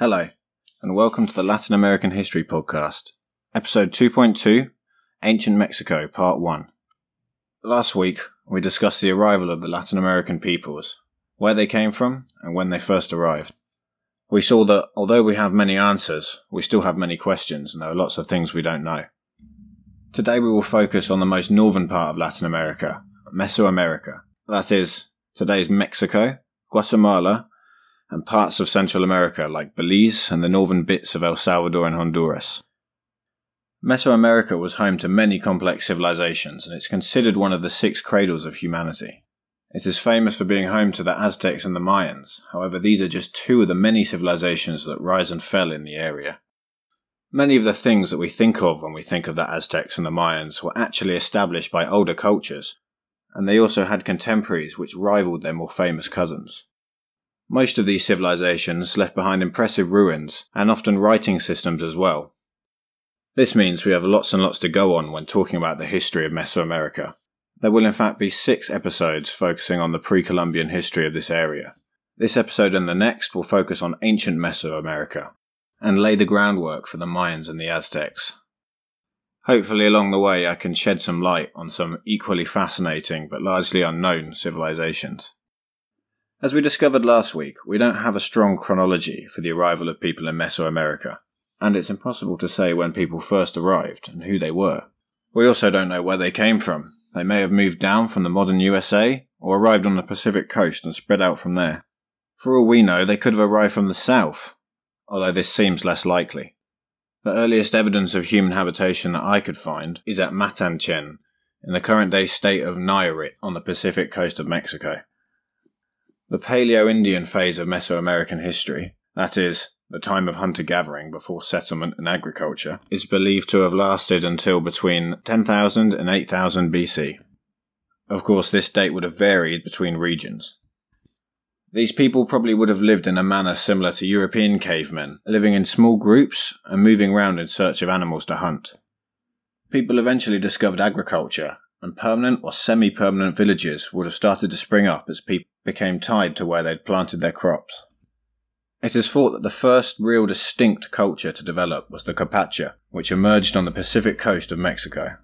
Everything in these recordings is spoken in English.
Hello, and welcome to the Latin American History Podcast, Episode 2.2 Ancient Mexico, Part 1. Last week, we discussed the arrival of the Latin American peoples, where they came from, and when they first arrived. We saw that although we have many answers, we still have many questions, and there are lots of things we don't know. Today, we will focus on the most northern part of Latin America, Mesoamerica. That is, today's Mexico, Guatemala, and parts of Central America like Belize and the northern bits of El Salvador and Honduras. Mesoamerica was home to many complex civilizations and it's considered one of the six cradles of humanity. It is famous for being home to the Aztecs and the Mayans, however, these are just two of the many civilizations that rise and fell in the area. Many of the things that we think of when we think of the Aztecs and the Mayans were actually established by older cultures, and they also had contemporaries which rivaled their more famous cousins. Most of these civilizations left behind impressive ruins, and often writing systems as well. This means we have lots and lots to go on when talking about the history of Mesoamerica. There will in fact be six episodes focusing on the pre Columbian history of this area. This episode and the next will focus on ancient Mesoamerica, and lay the groundwork for the Mayans and the Aztecs. Hopefully, along the way, I can shed some light on some equally fascinating but largely unknown civilizations. As we discovered last week, we don't have a strong chronology for the arrival of people in Mesoamerica, and it's impossible to say when people first arrived and who they were. We also don't know where they came from. They may have moved down from the modern USA or arrived on the Pacific coast and spread out from there. For all we know, they could have arrived from the south, although this seems less likely. The earliest evidence of human habitation that I could find is at Matanchen, in the current day state of Nayarit on the Pacific coast of Mexico. The Paleo Indian phase of Mesoamerican history, that is, the time of hunter gathering before settlement and agriculture, is believed to have lasted until between 10,000 and 8000 BC. Of course, this date would have varied between regions. These people probably would have lived in a manner similar to European cavemen, living in small groups and moving around in search of animals to hunt. People eventually discovered agriculture and permanent or semi permanent villages would have started to spring up as people became tied to where they'd planted their crops. It is thought that the first real distinct culture to develop was the Capacha, which emerged on the Pacific coast of Mexico.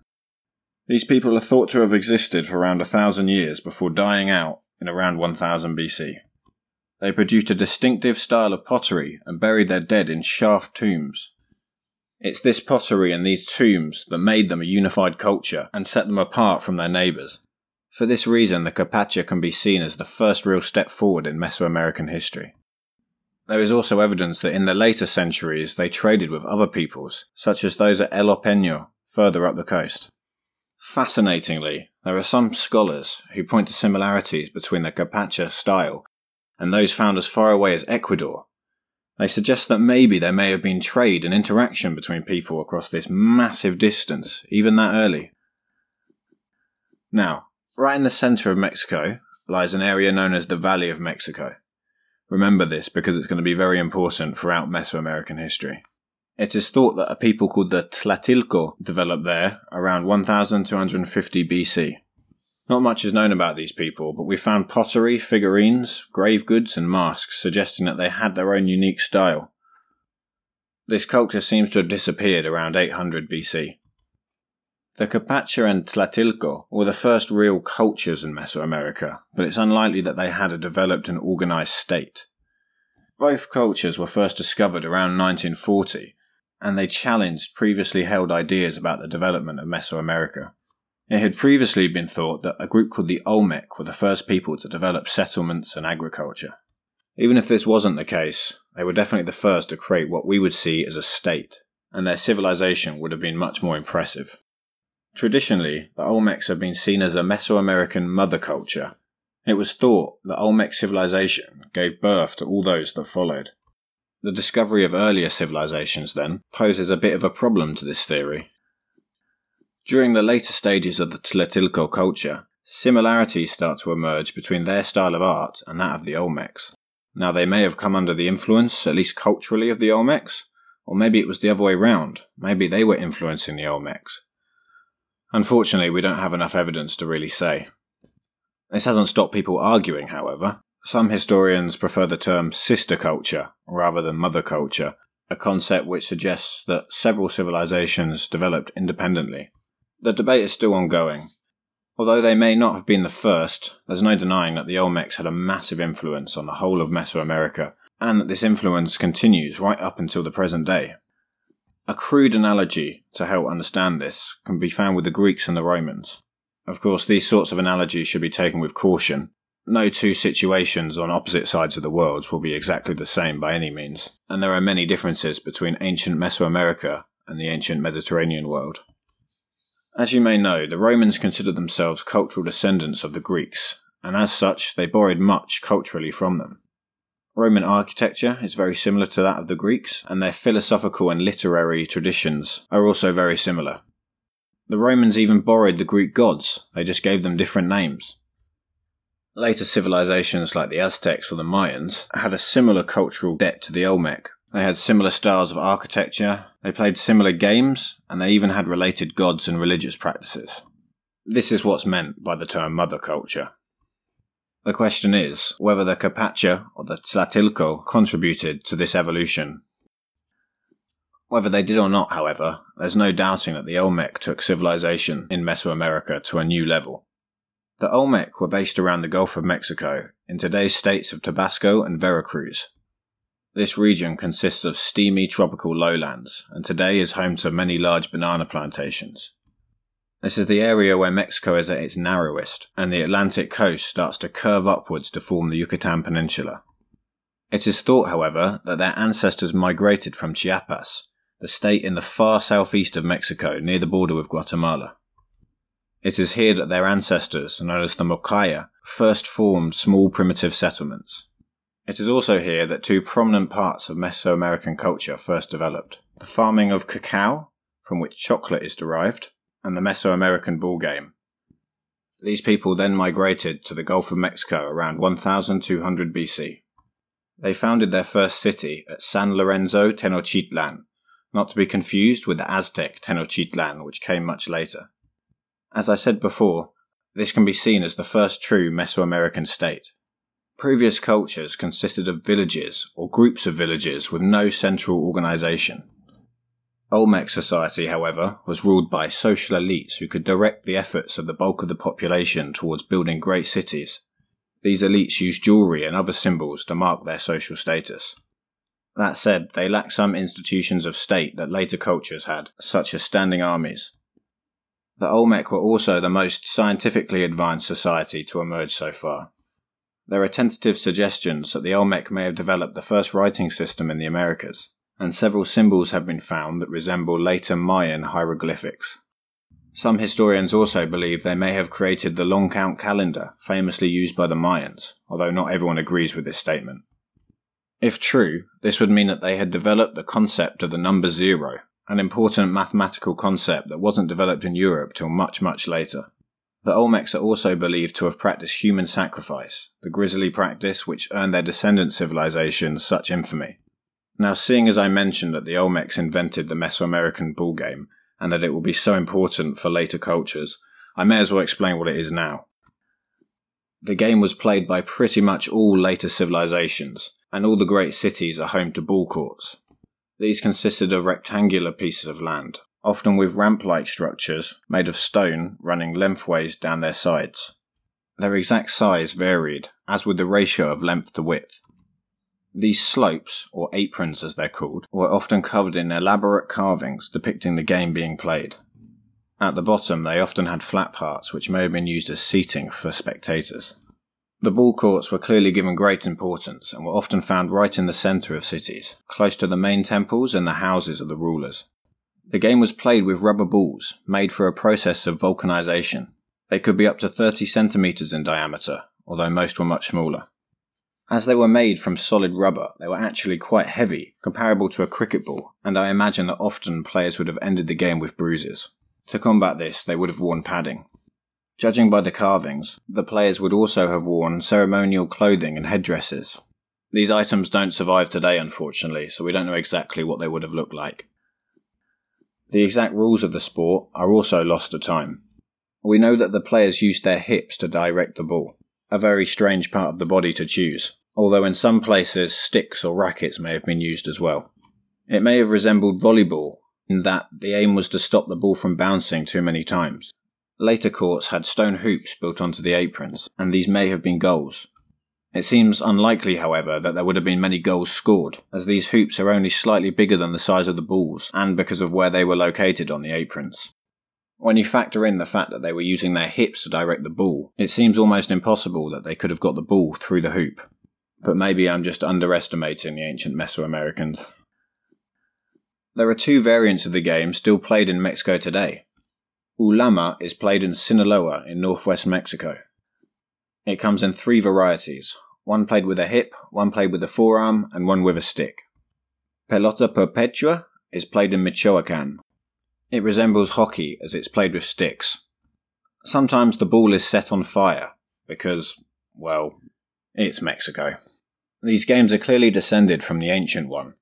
These people are thought to have existed for around a thousand years before dying out in around 1000 BC. They produced a distinctive style of pottery and buried their dead in shaft tombs, it's this pottery and these tombs that made them a unified culture and set them apart from their neighbours. For this reason, the Capacha can be seen as the first real step forward in Mesoamerican history. There is also evidence that in the later centuries they traded with other peoples, such as those at El Opeño, further up the coast. Fascinatingly, there are some scholars who point to similarities between the Capacha style and those found as far away as Ecuador, they suggest that maybe there may have been trade and interaction between people across this massive distance, even that early. Now, right in the center of Mexico lies an area known as the Valley of Mexico. Remember this because it's going to be very important throughout Mesoamerican history. It is thought that a people called the Tlatilco developed there around 1250 BC. Not much is known about these people, but we found pottery, figurines, grave goods, and masks suggesting that they had their own unique style. This culture seems to have disappeared around 800 BC. The Capacha and Tlatilco were the first real cultures in Mesoamerica, but it's unlikely that they had a developed and organized state. Both cultures were first discovered around 1940, and they challenged previously held ideas about the development of Mesoamerica. It had previously been thought that a group called the Olmec were the first people to develop settlements and agriculture. Even if this wasn't the case, they were definitely the first to create what we would see as a state, and their civilization would have been much more impressive. Traditionally, the Olmecs have been seen as a Mesoamerican mother culture. It was thought that Olmec civilization gave birth to all those that followed. The discovery of earlier civilizations, then, poses a bit of a problem to this theory. During the later stages of the Tlatilco culture, similarities start to emerge between their style of art and that of the Olmecs. Now, they may have come under the influence, at least culturally, of the Olmecs, or maybe it was the other way round. Maybe they were influencing the Olmecs. Unfortunately, we don't have enough evidence to really say. This hasn't stopped people arguing, however. Some historians prefer the term sister culture rather than mother culture, a concept which suggests that several civilizations developed independently. The debate is still ongoing. Although they may not have been the first, there's no denying that the Olmecs had a massive influence on the whole of Mesoamerica, and that this influence continues right up until the present day. A crude analogy to help understand this can be found with the Greeks and the Romans. Of course, these sorts of analogies should be taken with caution. No two situations on opposite sides of the world will be exactly the same by any means, and there are many differences between ancient Mesoamerica and the ancient Mediterranean world. As you may know, the Romans considered themselves cultural descendants of the Greeks, and as such, they borrowed much culturally from them. Roman architecture is very similar to that of the Greeks, and their philosophical and literary traditions are also very similar. The Romans even borrowed the Greek gods, they just gave them different names. Later civilizations like the Aztecs or the Mayans had a similar cultural debt to the Olmec. They had similar styles of architecture, they played similar games, and they even had related gods and religious practices. This is what's meant by the term mother culture. The question is whether the Capacha or the Tlatilco contributed to this evolution. Whether they did or not, however, there's no doubting that the Olmec took civilization in Mesoamerica to a new level. The Olmec were based around the Gulf of Mexico, in today's states of Tabasco and Veracruz. This region consists of steamy tropical lowlands, and today is home to many large banana plantations. This is the area where Mexico is at its narrowest, and the Atlantic coast starts to curve upwards to form the Yucatan Peninsula. It is thought, however, that their ancestors migrated from Chiapas, the state in the far southeast of Mexico near the border with Guatemala. It is here that their ancestors, known as the Mokaya, first formed small primitive settlements. It is also here that two prominent parts of Mesoamerican culture first developed the farming of cacao, from which chocolate is derived, and the Mesoamerican ball game. These people then migrated to the Gulf of Mexico around 1200 BC. They founded their first city at San Lorenzo Tenochtitlan, not to be confused with the Aztec Tenochtitlan, which came much later. As I said before, this can be seen as the first true Mesoamerican state. Previous cultures consisted of villages or groups of villages with no central organization. Olmec society, however, was ruled by social elites who could direct the efforts of the bulk of the population towards building great cities. These elites used jewelry and other symbols to mark their social status. That said, they lacked some institutions of state that later cultures had, such as standing armies. The Olmec were also the most scientifically advanced society to emerge so far. There are tentative suggestions that the Olmec may have developed the first writing system in the Americas and several symbols have been found that resemble later Mayan hieroglyphics. Some historians also believe they may have created the long count calendar famously used by the Mayans, although not everyone agrees with this statement. If true, this would mean that they had developed the concept of the number zero, an important mathematical concept that wasn't developed in Europe till much, much later. The Olmecs are also believed to have practiced human sacrifice, the grisly practice which earned their descendant civilizations such infamy. Now, seeing as I mentioned that the Olmecs invented the Mesoamerican ball game, and that it will be so important for later cultures, I may as well explain what it is now. The game was played by pretty much all later civilizations, and all the great cities are home to ball courts. These consisted of rectangular pieces of land, often with ramp like structures made of stone running lengthways down their sides. Their exact size varied, as with the ratio of length to width. These slopes, or aprons as they're called, were often covered in elaborate carvings depicting the game being played. At the bottom, they often had flat parts which may have been used as seating for spectators. The ball courts were clearly given great importance and were often found right in the centre of cities, close to the main temples and the houses of the rulers. The game was played with rubber balls, made for a process of vulcanization. They could be up to 30 centimeters in diameter, although most were much smaller. As they were made from solid rubber, they were actually quite heavy, comparable to a cricket ball, and I imagine that often players would have ended the game with bruises. To combat this, they would have worn padding. Judging by the carvings, the players would also have worn ceremonial clothing and headdresses. These items don't survive today, unfortunately, so we don't know exactly what they would have looked like. The exact rules of the sport are also lost to time. We know that the players used their hips to direct the ball, a very strange part of the body to choose, although in some places sticks or rackets may have been used as well. It may have resembled volleyball in that the aim was to stop the ball from bouncing too many times, Later courts had stone hoops built onto the aprons, and these may have been goals. It seems unlikely, however, that there would have been many goals scored, as these hoops are only slightly bigger than the size of the balls, and because of where they were located on the aprons. When you factor in the fact that they were using their hips to direct the ball, it seems almost impossible that they could have got the ball through the hoop. But maybe I'm just underestimating the ancient Mesoamericans. There are two variants of the game still played in Mexico today. Ulama is played in Sinaloa in northwest Mexico. It comes in three varieties one played with a hip, one played with a forearm, and one with a stick. Pelota Purépecha is played in Michoacan. It resembles hockey as it's played with sticks. Sometimes the ball is set on fire because, well, it's Mexico. These games are clearly descended from the ancient one,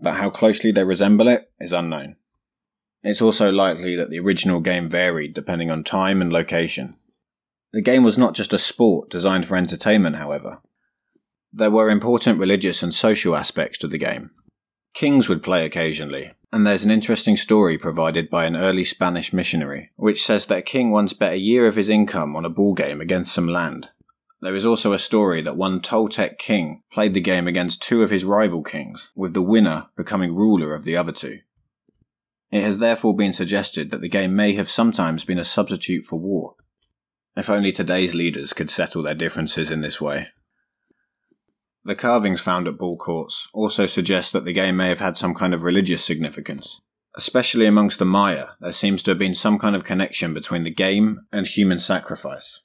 but how closely they resemble it is unknown. It's also likely that the original game varied depending on time and location. The game was not just a sport designed for entertainment, however. There were important religious and social aspects to the game. Kings would play occasionally, and there's an interesting story provided by an early Spanish missionary, which says that a king once bet a year of his income on a ball game against some land. There is also a story that one Toltec king played the game against two of his rival kings, with the winner becoming ruler of the other two. It has therefore been suggested that the game may have sometimes been a substitute for war. If only today's leaders could settle their differences in this way. The carvings found at ball courts also suggest that the game may have had some kind of religious significance. Especially amongst the Maya, there seems to have been some kind of connection between the game and human sacrifice.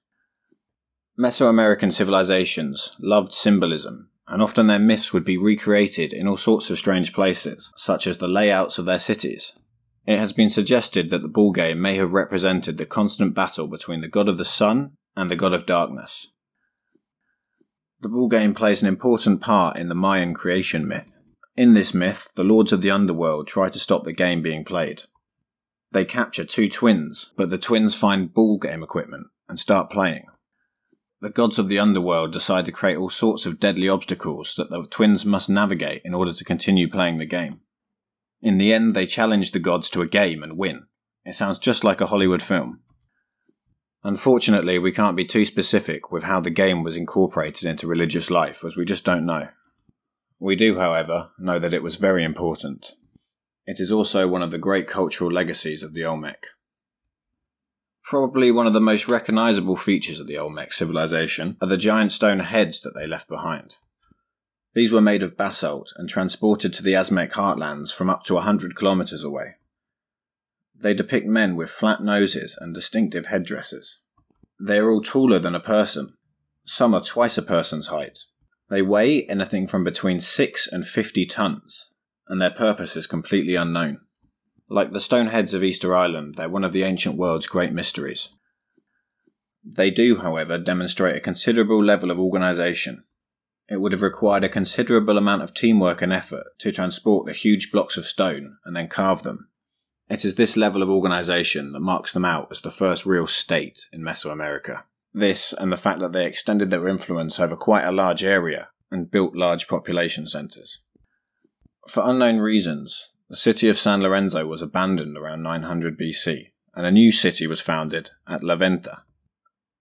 Mesoamerican civilizations loved symbolism, and often their myths would be recreated in all sorts of strange places, such as the layouts of their cities, it has been suggested that the ball game may have represented the constant battle between the god of the sun and the god of darkness. The ball game plays an important part in the Mayan creation myth. In this myth, the lords of the underworld try to stop the game being played. They capture two twins, but the twins find ball game equipment and start playing. The gods of the underworld decide to create all sorts of deadly obstacles that the twins must navigate in order to continue playing the game. In the end, they challenge the gods to a game and win. It sounds just like a Hollywood film. Unfortunately, we can't be too specific with how the game was incorporated into religious life, as we just don't know. We do, however, know that it was very important. It is also one of the great cultural legacies of the Olmec. Probably one of the most recognizable features of the Olmec civilization are the giant stone heads that they left behind. These were made of basalt and transported to the Aztec heartlands from up to a hundred kilometers away. They depict men with flat noses and distinctive headdresses. They are all taller than a person. Some are twice a person's height. They weigh anything from between six and fifty tons, and their purpose is completely unknown. Like the stone heads of Easter Island, they're one of the ancient world's great mysteries. They do, however, demonstrate a considerable level of organization it would have required a considerable amount of teamwork and effort to transport the huge blocks of stone and then carve them. It is this level of organization that marks them out as the first real state in Mesoamerica. This, and the fact that they extended their influence over quite a large area and built large population centers. For unknown reasons, the city of San Lorenzo was abandoned around 900 BC, and a new city was founded at La Venta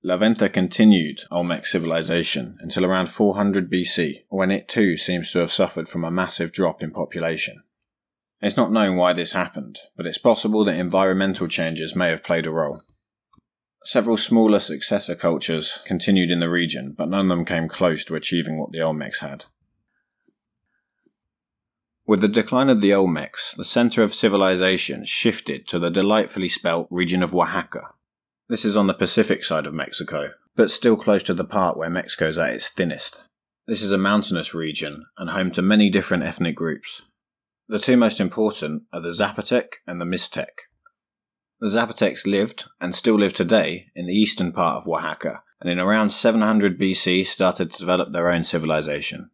La Venta continued Olmec civilization until around 400 BC, when it too seems to have suffered from a massive drop in population. It's not known why this happened, but it's possible that environmental changes may have played a role. Several smaller successor cultures continued in the region, but none of them came close to achieving what the Olmecs had. With the decline of the Olmecs, the center of civilization shifted to the delightfully spelt region of Oaxaca, this is on the Pacific side of Mexico, but still close to the part where Mexico is at its thinnest. This is a mountainous region and home to many different ethnic groups. The two most important are the Zapotec and the Mixtec. The Zapotecs lived, and still live today, in the eastern part of Oaxaca, and in around 700 BC started to develop their own civilization.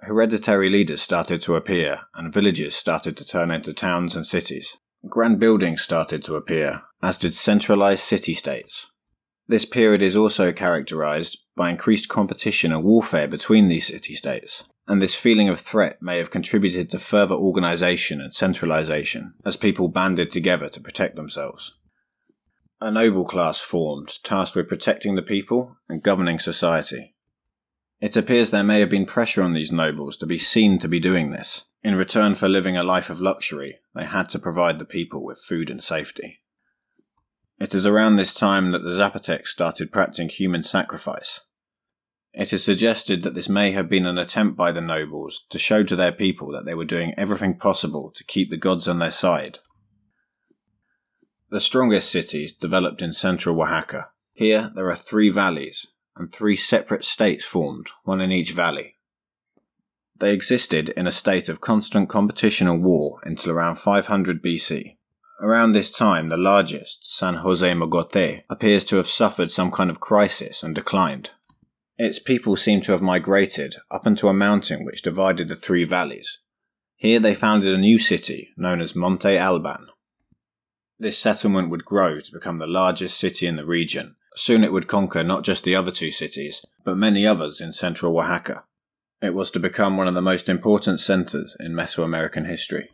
Hereditary leaders started to appear, and villages started to turn into towns and cities. Grand buildings started to appear, as did centralized city states. This period is also characterized by increased competition and warfare between these city states, and this feeling of threat may have contributed to further organization and centralization as people banded together to protect themselves. A noble class formed, tasked with protecting the people and governing society. It appears there may have been pressure on these nobles to be seen to be doing this. In return for living a life of luxury, they had to provide the people with food and safety. It is around this time that the Zapotecs started practicing human sacrifice. It is suggested that this may have been an attempt by the nobles to show to their people that they were doing everything possible to keep the gods on their side. The strongest cities developed in central Oaxaca. Here there are three valleys, and three separate states formed, one in each valley. They existed in a state of constant competition and war until around 500 BC. Around this time, the largest, San Jose Mogote, appears to have suffered some kind of crisis and declined. Its people seem to have migrated up into a mountain which divided the three valleys. Here they founded a new city known as Monte Alban. This settlement would grow to become the largest city in the region. Soon it would conquer not just the other two cities, but many others in central Oaxaca. It was to become one of the most important centers in Mesoamerican history.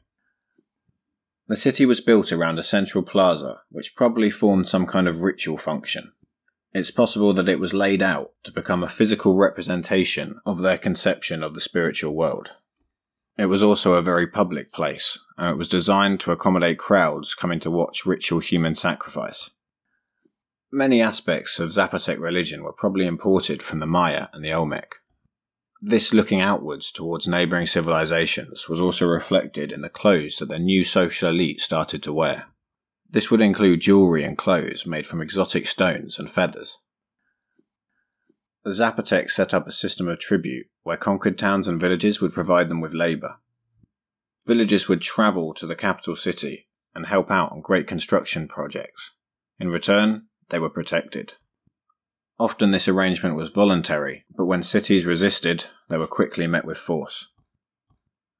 The city was built around a central plaza, which probably formed some kind of ritual function. It's possible that it was laid out to become a physical representation of their conception of the spiritual world. It was also a very public place, and it was designed to accommodate crowds coming to watch ritual human sacrifice. Many aspects of Zapotec religion were probably imported from the Maya and the Olmec. This looking outwards towards neighbouring civilizations was also reflected in the clothes that the new social elite started to wear. This would include jewelry and clothes made from exotic stones and feathers. The Zapotecs set up a system of tribute where conquered towns and villages would provide them with labour. Villagers would travel to the capital city and help out on great construction projects. In return, they were protected. Often this arrangement was voluntary, but when cities resisted, they were quickly met with force.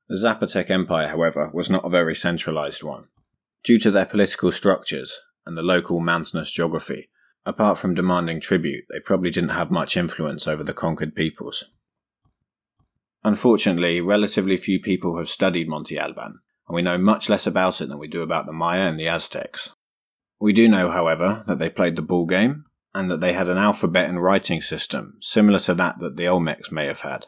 The Zapotec Empire, however, was not a very centralized one. Due to their political structures and the local mountainous geography, apart from demanding tribute, they probably didn't have much influence over the conquered peoples. Unfortunately, relatively few people have studied Monte Alban, and we know much less about it than we do about the Maya and the Aztecs. We do know, however, that they played the ball game, and that they had an alphabet and writing system similar to that that the Olmecs may have had.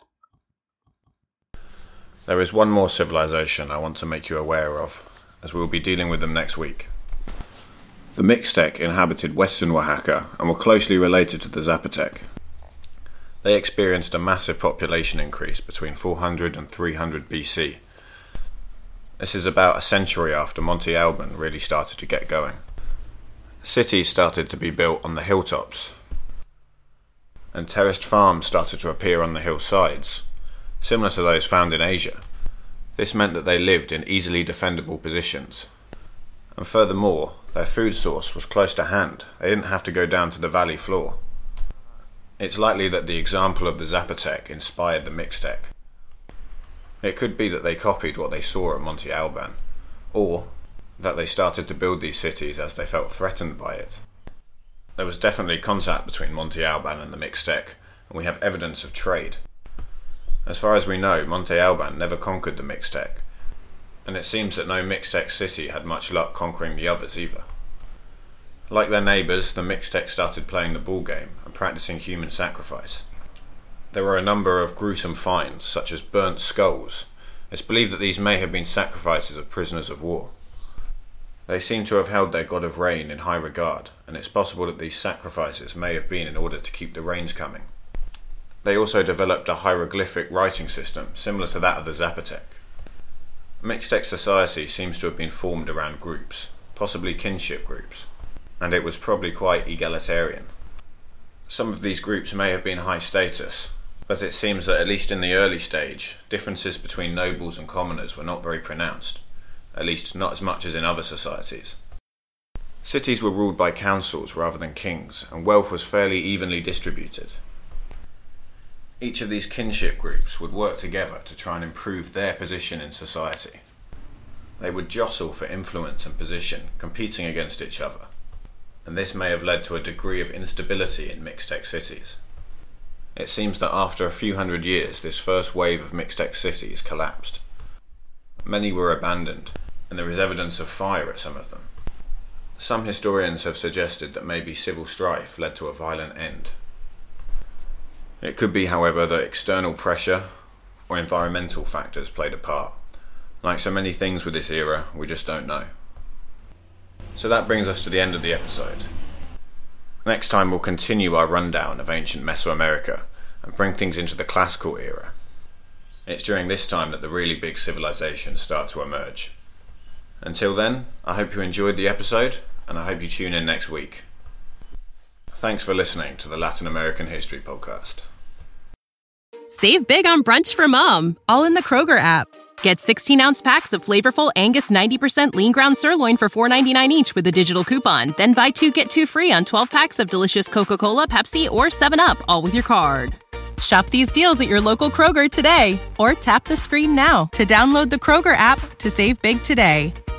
There is one more civilization I want to make you aware of, as we will be dealing with them next week. The Mixtec inhabited western Oaxaca and were closely related to the Zapotec. They experienced a massive population increase between 400 and 300 BC. This is about a century after Monte Alban really started to get going. Cities started to be built on the hilltops, and terraced farms started to appear on the hillsides, similar to those found in Asia. This meant that they lived in easily defendable positions. And furthermore, their food source was close to hand. They didn't have to go down to the valley floor. It's likely that the example of the Zapotec inspired the Mixtec. It could be that they copied what they saw at Monte Alban, or that they started to build these cities as they felt threatened by it. There was definitely contact between Monte Alban and the Mixtec, and we have evidence of trade. As far as we know, Monte Alban never conquered the Mixtec, and it seems that no Mixtec city had much luck conquering the others either. Like their neighbours, the Mixtec started playing the ball game and practicing human sacrifice. There were a number of gruesome finds, such as burnt skulls. It's believed that these may have been sacrifices of prisoners of war. They seem to have held their god of rain in high regard, and it's possible that these sacrifices may have been in order to keep the rains coming. They also developed a hieroglyphic writing system similar to that of the Zapotec. Mixtec society seems to have been formed around groups, possibly kinship groups, and it was probably quite egalitarian. Some of these groups may have been high status, But it seems that at least in the early stage, differences between nobles and commoners were not very pronounced, at least not as much as in other societies. Cities were ruled by councils rather than kings, and wealth was fairly evenly distributed. Each of these kinship groups would work together to try and improve their position in society. They would jostle for influence and position, competing against each other, and this may have led to a degree of instability in Mixtec cities. It seems that after a few hundred years, this first wave of Mixtec cities collapsed. Many were abandoned, and there is evidence of fire at some of them. Some historians have suggested that maybe civil strife led to a violent end. It could be, however, that external pressure or environmental factors played a part. Like so many things with this era, we just don't know. So that brings us to the end of the episode. Next time, we'll continue our rundown of ancient Mesoamerica and bring things into the classical era. It's during this time that the really big civilizations start to emerge. Until then, I hope you enjoyed the episode, and I hope you tune in next week. Thanks for listening to the Latin American History Podcast. Save big on brunch for mom, all in the Kroger app. Get 16 ounce packs of flavorful Angus 90% lean ground sirloin for $4.99 each with a digital coupon. Then buy two get two free on 12 packs of delicious Coca Cola, Pepsi, or 7UP, all with your card. Shop these deals at your local Kroger today or tap the screen now to download the Kroger app to save big today.